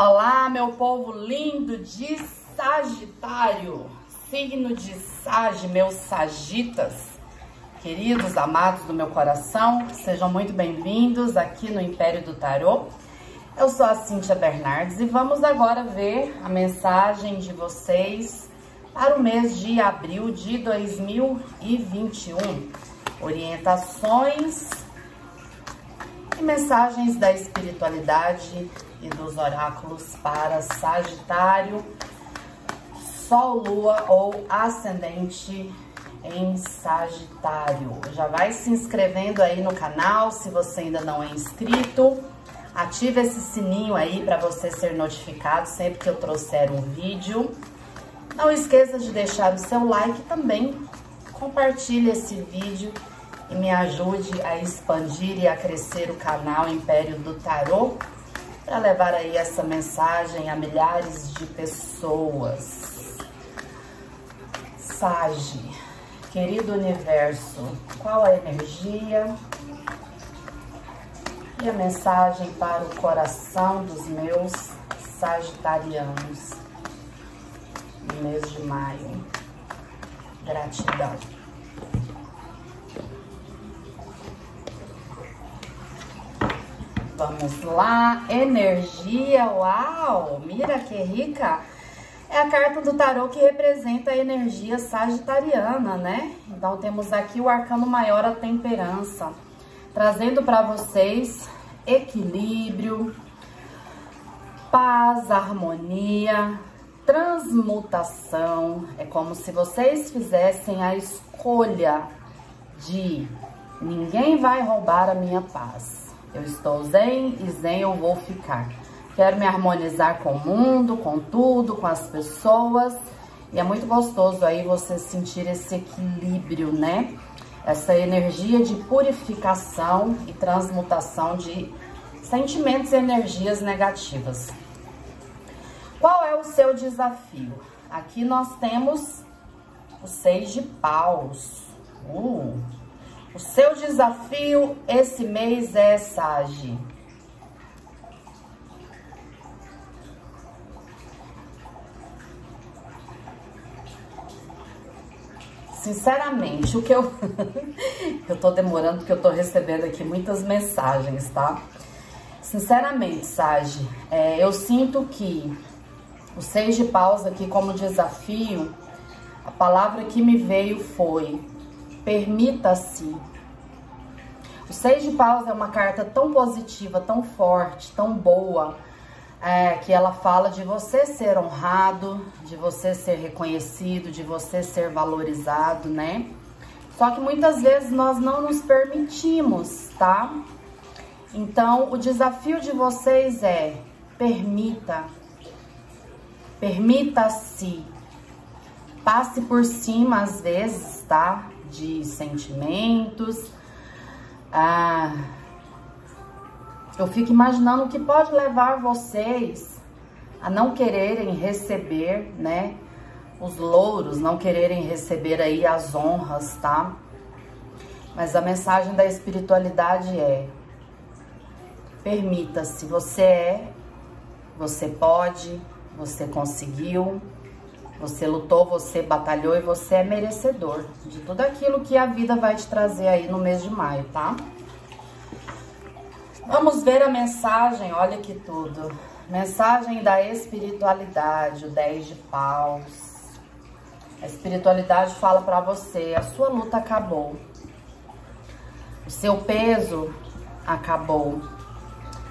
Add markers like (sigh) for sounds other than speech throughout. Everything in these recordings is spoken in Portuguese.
Olá, meu povo lindo de Sagitário, signo de Sag, meus sagitas, queridos, amados do meu coração, sejam muito bem-vindos aqui no Império do Tarô. Eu sou a Cíntia Bernardes e vamos agora ver a mensagem de vocês para o mês de abril de 2021. Orientações e mensagens da espiritualidade e dos oráculos para Sagitário, Sol, Lua ou Ascendente em Sagitário. Já vai se inscrevendo aí no canal se você ainda não é inscrito. Ative esse sininho aí para você ser notificado sempre que eu trouxer um vídeo. Não esqueça de deixar o seu like também. Compartilhe esse vídeo e me ajude a expandir e a crescer o canal Império do Tarô para levar aí essa mensagem a milhares de pessoas. Sage, querido universo, qual a energia e a mensagem para o coração dos meus sagitarianos no mês de maio? Gratidão. Vamos lá, energia, uau, mira que rica. É a carta do tarô que representa a energia sagitariana, né? Então temos aqui o arcano maior, a temperança, trazendo para vocês equilíbrio, paz, harmonia, transmutação. É como se vocês fizessem a escolha de ninguém vai roubar a minha paz. Eu estou zen e zen eu vou ficar. Quero me harmonizar com o mundo, com tudo, com as pessoas. E é muito gostoso aí você sentir esse equilíbrio, né? Essa energia de purificação e transmutação de sentimentos e energias negativas. Qual é o seu desafio? Aqui nós temos o seis de paus. Uh, o seu desafio esse mês é Sage. Sinceramente, o que eu... (laughs) eu tô demorando porque eu tô recebendo aqui muitas mensagens, tá? Sinceramente, Sage, é, eu sinto que o seis de paus aqui como desafio, a palavra que me veio foi Permita-se. O Seis de Paus é uma carta tão positiva, tão forte, tão boa, é, que ela fala de você ser honrado, de você ser reconhecido, de você ser valorizado, né? Só que muitas vezes nós não nos permitimos, tá? Então, o desafio de vocês é permita, permita-se, passe por cima às vezes, tá? De sentimentos. Ah, eu fico imaginando o que pode levar vocês a não quererem receber, né, os louros, não quererem receber aí as honras, tá? Mas a mensagem da espiritualidade é: permita-se, você é, você pode, você conseguiu. Você lutou, você batalhou e você é merecedor de tudo aquilo que a vida vai te trazer aí no mês de maio, tá? Vamos ver a mensagem, olha que tudo. Mensagem da espiritualidade, o 10 de paus. A espiritualidade fala para você, a sua luta acabou. O seu peso acabou.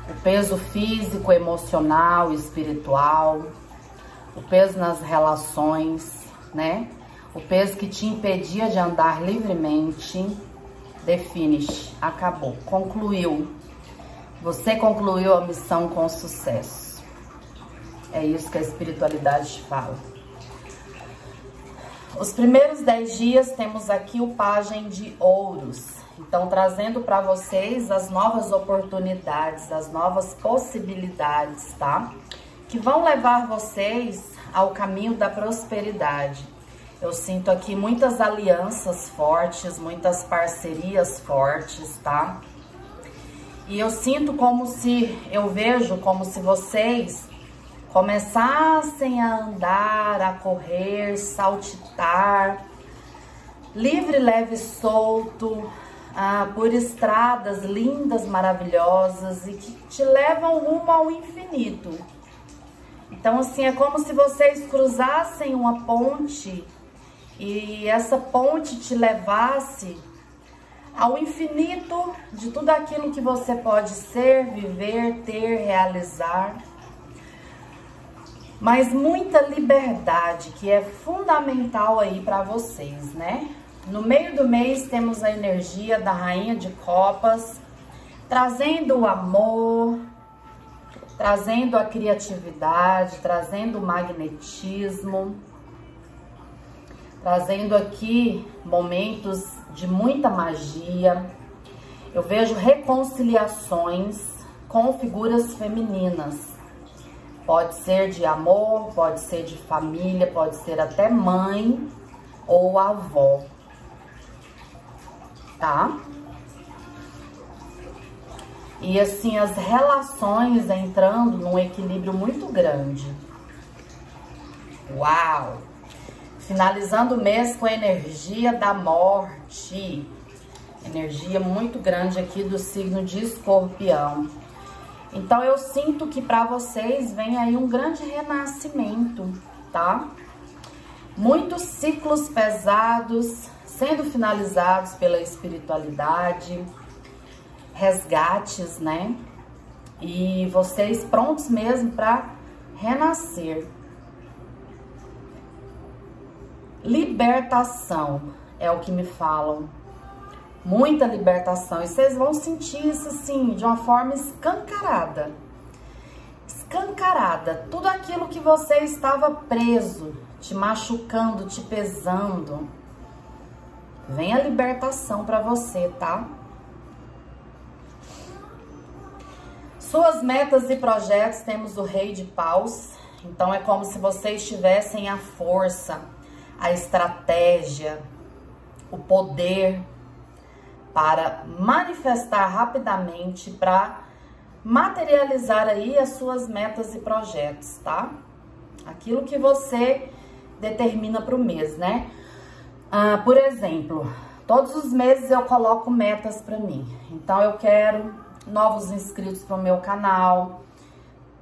O peso físico, emocional, espiritual o peso nas relações, né? O peso que te impedia de andar livremente, define, acabou, concluiu. Você concluiu a missão com sucesso. É isso que a espiritualidade te fala. Os primeiros dez dias temos aqui o Pagem de Ouros. Então, trazendo para vocês as novas oportunidades, as novas possibilidades, tá? Que vão levar vocês ao caminho da prosperidade. Eu sinto aqui muitas alianças fortes, muitas parcerias fortes, tá? E eu sinto como se, eu vejo como se vocês começassem a andar, a correr, saltitar, livre, leve, solto, ah, por estradas lindas, maravilhosas e que te levam rumo ao infinito. Então, assim, é como se vocês cruzassem uma ponte e essa ponte te levasse ao infinito de tudo aquilo que você pode ser, viver, ter, realizar. Mas muita liberdade que é fundamental aí para vocês, né? No meio do mês temos a energia da Rainha de Copas, trazendo o amor, trazendo a criatividade, trazendo o magnetismo, trazendo aqui momentos de muita magia. Eu vejo reconciliações com figuras femininas. Pode ser de amor, pode ser de família, pode ser até mãe ou avó. Tá? E assim, as relações entrando num equilíbrio muito grande. Uau! Finalizando o mês com a energia da morte. Energia muito grande aqui do signo de escorpião. Então eu sinto que para vocês vem aí um grande renascimento, tá? Muitos ciclos pesados sendo finalizados pela espiritualidade, resgates, né? E vocês prontos mesmo para renascer. Libertação é o que me falam. Muita libertação. E vocês vão sentir isso assim, de uma forma escancarada. Escancarada. Tudo aquilo que você estava preso, te machucando, te pesando. Vem a libertação para você, tá? Suas metas e projetos, temos o Rei de Paus. Então é como se vocês tivessem a força a estratégia, o poder para manifestar rapidamente, para materializar aí as suas metas e projetos, tá? Aquilo que você determina para o mês, né? Ah, por exemplo, todos os meses eu coloco metas para mim. Então eu quero novos inscritos para o meu canal,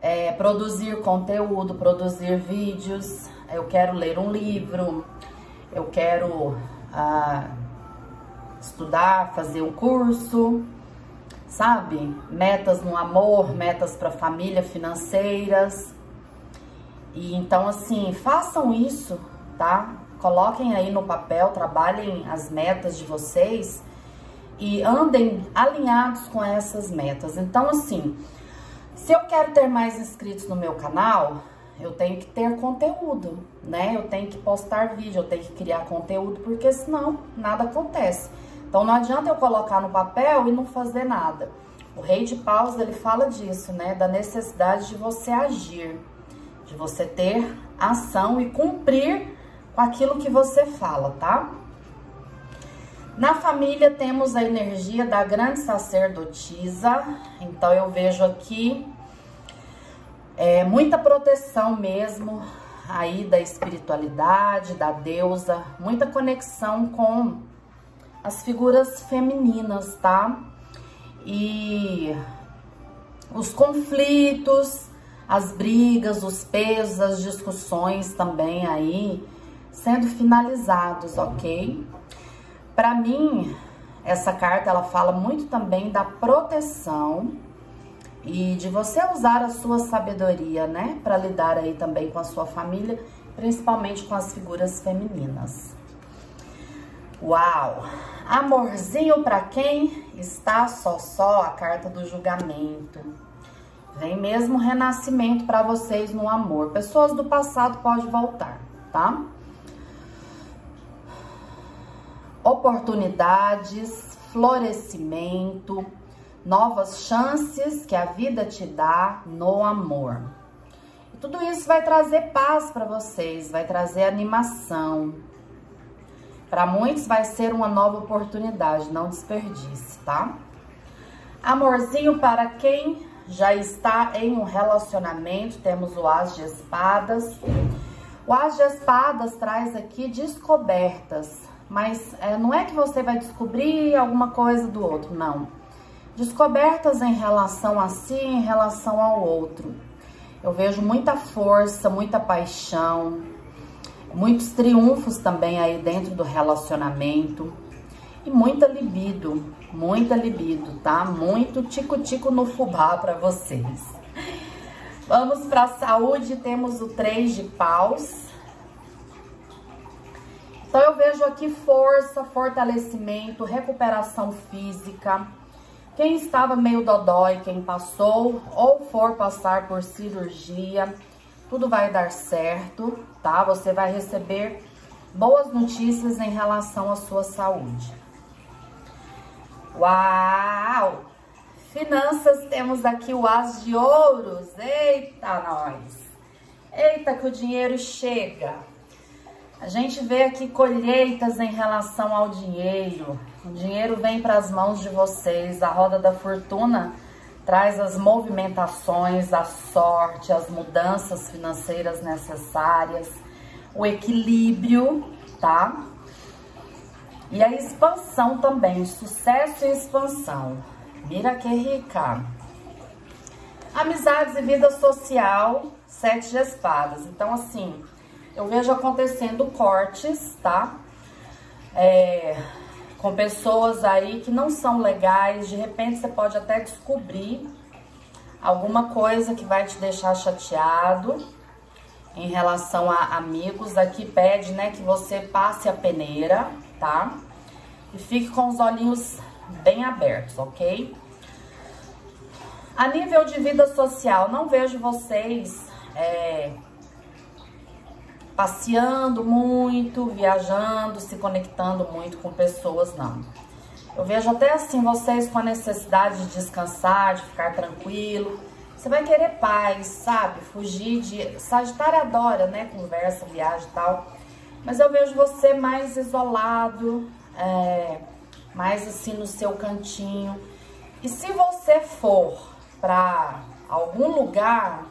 é, produzir conteúdo, produzir vídeos, eu quero ler um livro, eu quero ah, estudar, fazer um curso, sabe? Metas no amor, metas para família, financeiras. E então, assim, façam isso, tá? Coloquem aí no papel, trabalhem as metas de vocês e andem alinhados com essas metas. Então, assim, se eu quero ter mais inscritos no meu canal, eu tenho que ter conteúdo, né? Eu tenho que postar vídeo, eu tenho que criar conteúdo, porque senão nada acontece. Então não adianta eu colocar no papel e não fazer nada. O rei de paus, ele fala disso, né? Da necessidade de você agir, de você ter ação e cumprir com aquilo que você fala, tá? Na família temos a energia da grande sacerdotisa, então eu vejo aqui é, muita proteção mesmo aí da espiritualidade, da deusa, muita conexão com as figuras femininas, tá? E os conflitos, as brigas, os pesos, as discussões também aí sendo finalizados, ok? Para mim, essa carta ela fala muito também da proteção e de você usar a sua sabedoria, né, para lidar aí também com a sua família, principalmente com as figuras femininas. Uau! Amorzinho para quem está só só a carta do julgamento. Vem mesmo renascimento para vocês no amor. Pessoas do passado pode voltar, tá? Oportunidades, florescimento, novas chances que a vida te dá no amor. E tudo isso vai trazer paz para vocês, vai trazer animação. Para muitos vai ser uma nova oportunidade, não desperdice, tá? Amorzinho para quem já está em um relacionamento, temos o As de Espadas. O As de Espadas traz aqui descobertas, mas é, não é que você vai descobrir alguma coisa do outro, não. Descobertas em relação a si, em relação ao outro. Eu vejo muita força, muita paixão, muitos triunfos também aí dentro do relacionamento e muita libido, muita libido, tá? Muito tico-tico no fubá para vocês. Vamos para a saúde, temos o 3 de paus. Então eu vejo aqui força, fortalecimento, recuperação física. Quem estava meio dodói, quem passou ou for passar por cirurgia, tudo vai dar certo, tá? Você vai receber boas notícias em relação à sua saúde. Uau! Finanças, temos aqui o As de Ouros. Eita, nós! Eita, que o dinheiro chega. A gente vê aqui colheitas em relação ao dinheiro. O dinheiro vem para as mãos de vocês. A roda da fortuna traz as movimentações, a sorte, as mudanças financeiras necessárias, o equilíbrio, tá? E a expansão também, sucesso e expansão. Mira que rica. Amizades e vida social, sete de espadas. Então, assim, eu vejo acontecendo cortes, tá? É, com pessoas aí que não são legais. De repente, você pode até descobrir alguma coisa que vai te deixar chateado em relação a amigos. Aqui pede, né, que você passe a peneira, tá? E fique com os olhinhos bem abertos, ok? A nível de vida social, não vejo vocês é, passeando muito, viajando, se conectando muito com pessoas, não. Eu vejo até assim vocês com a necessidade de descansar, de ficar tranquilo. Você vai querer paz, sabe? Fugir de... Sagitário adora, né? Conversa, viagem e tal. Mas eu vejo você mais isolado, é, mais assim no seu cantinho. E se você for para algum lugar,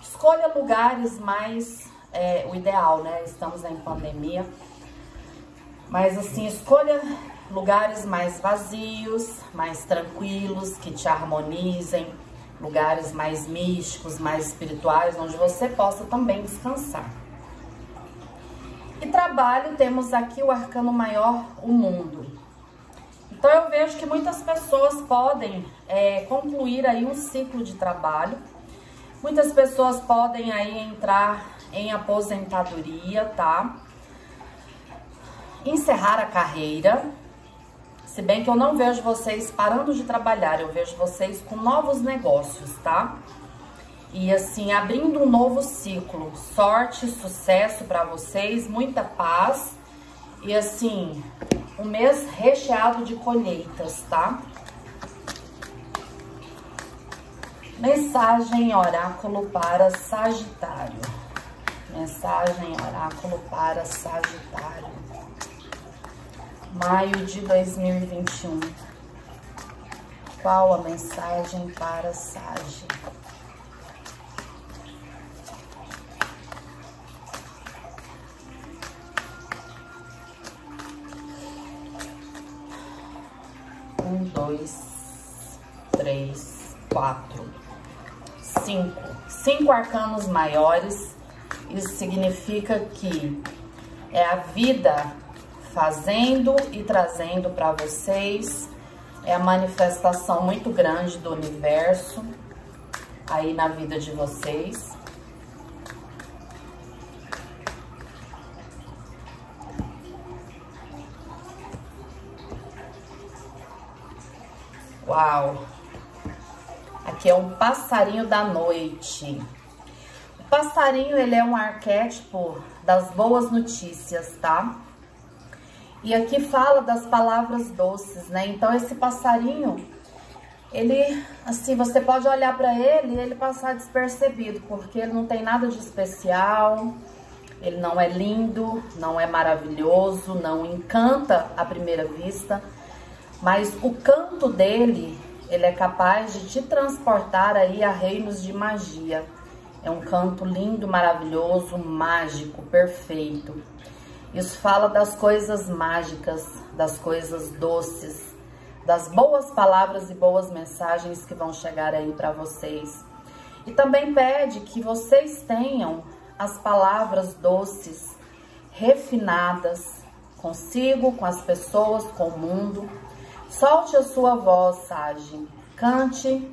escolha lugares mais é, o ideal, né? Estamos em pandemia. Mas assim, escolha lugares mais vazios, mais tranquilos, que te harmonizem, lugares mais místicos, mais espirituais, onde você possa também descansar. E trabalho, temos aqui o arcano maior, o mundo. Então eu vejo que muitas pessoas podem é, concluir aí um ciclo de trabalho. Muitas pessoas podem aí entrar em aposentadoria, tá? Encerrar a carreira. Se bem que eu não vejo vocês parando de trabalhar, eu vejo vocês com novos negócios, tá? E assim, abrindo um novo ciclo. Sorte, sucesso para vocês, muita paz. E assim, um mês recheado de colheitas, tá? Mensagem oráculo para Sagitário. Mensagem oráculo para Sagitário. Maio de 2021. Qual a mensagem para Sagitário? Um, dois, três, quatro, cinco. Cinco arcanos maiores. Isso significa que é a vida fazendo e trazendo para vocês. É a manifestação muito grande do universo aí na vida de vocês. Uau! Aqui é um passarinho da noite. Passarinho, ele é um arquétipo das boas notícias, tá? E aqui fala das palavras doces, né? Então, esse passarinho, ele, assim, você pode olhar para ele e ele passar despercebido, porque ele não tem nada de especial, ele não é lindo, não é maravilhoso, não encanta à primeira vista, mas o canto dele, ele é capaz de te transportar aí a reinos de magia. É um canto lindo, maravilhoso, mágico, perfeito. Isso fala das coisas mágicas, das coisas doces, das boas palavras e boas mensagens que vão chegar aí para vocês. E também pede que vocês tenham as palavras doces, refinadas, consigo, com as pessoas, com o mundo. Solte a sua voz, Sage. Cante,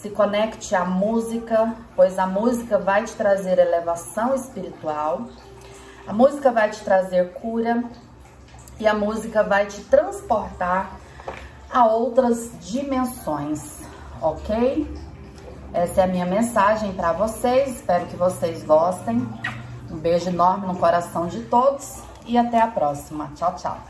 se conecte à música, pois a música vai te trazer elevação espiritual. A música vai te trazer cura e a música vai te transportar a outras dimensões, ok? Essa é a minha mensagem para vocês. Espero que vocês gostem. Um beijo enorme no coração de todos e até a próxima. Tchau, tchau.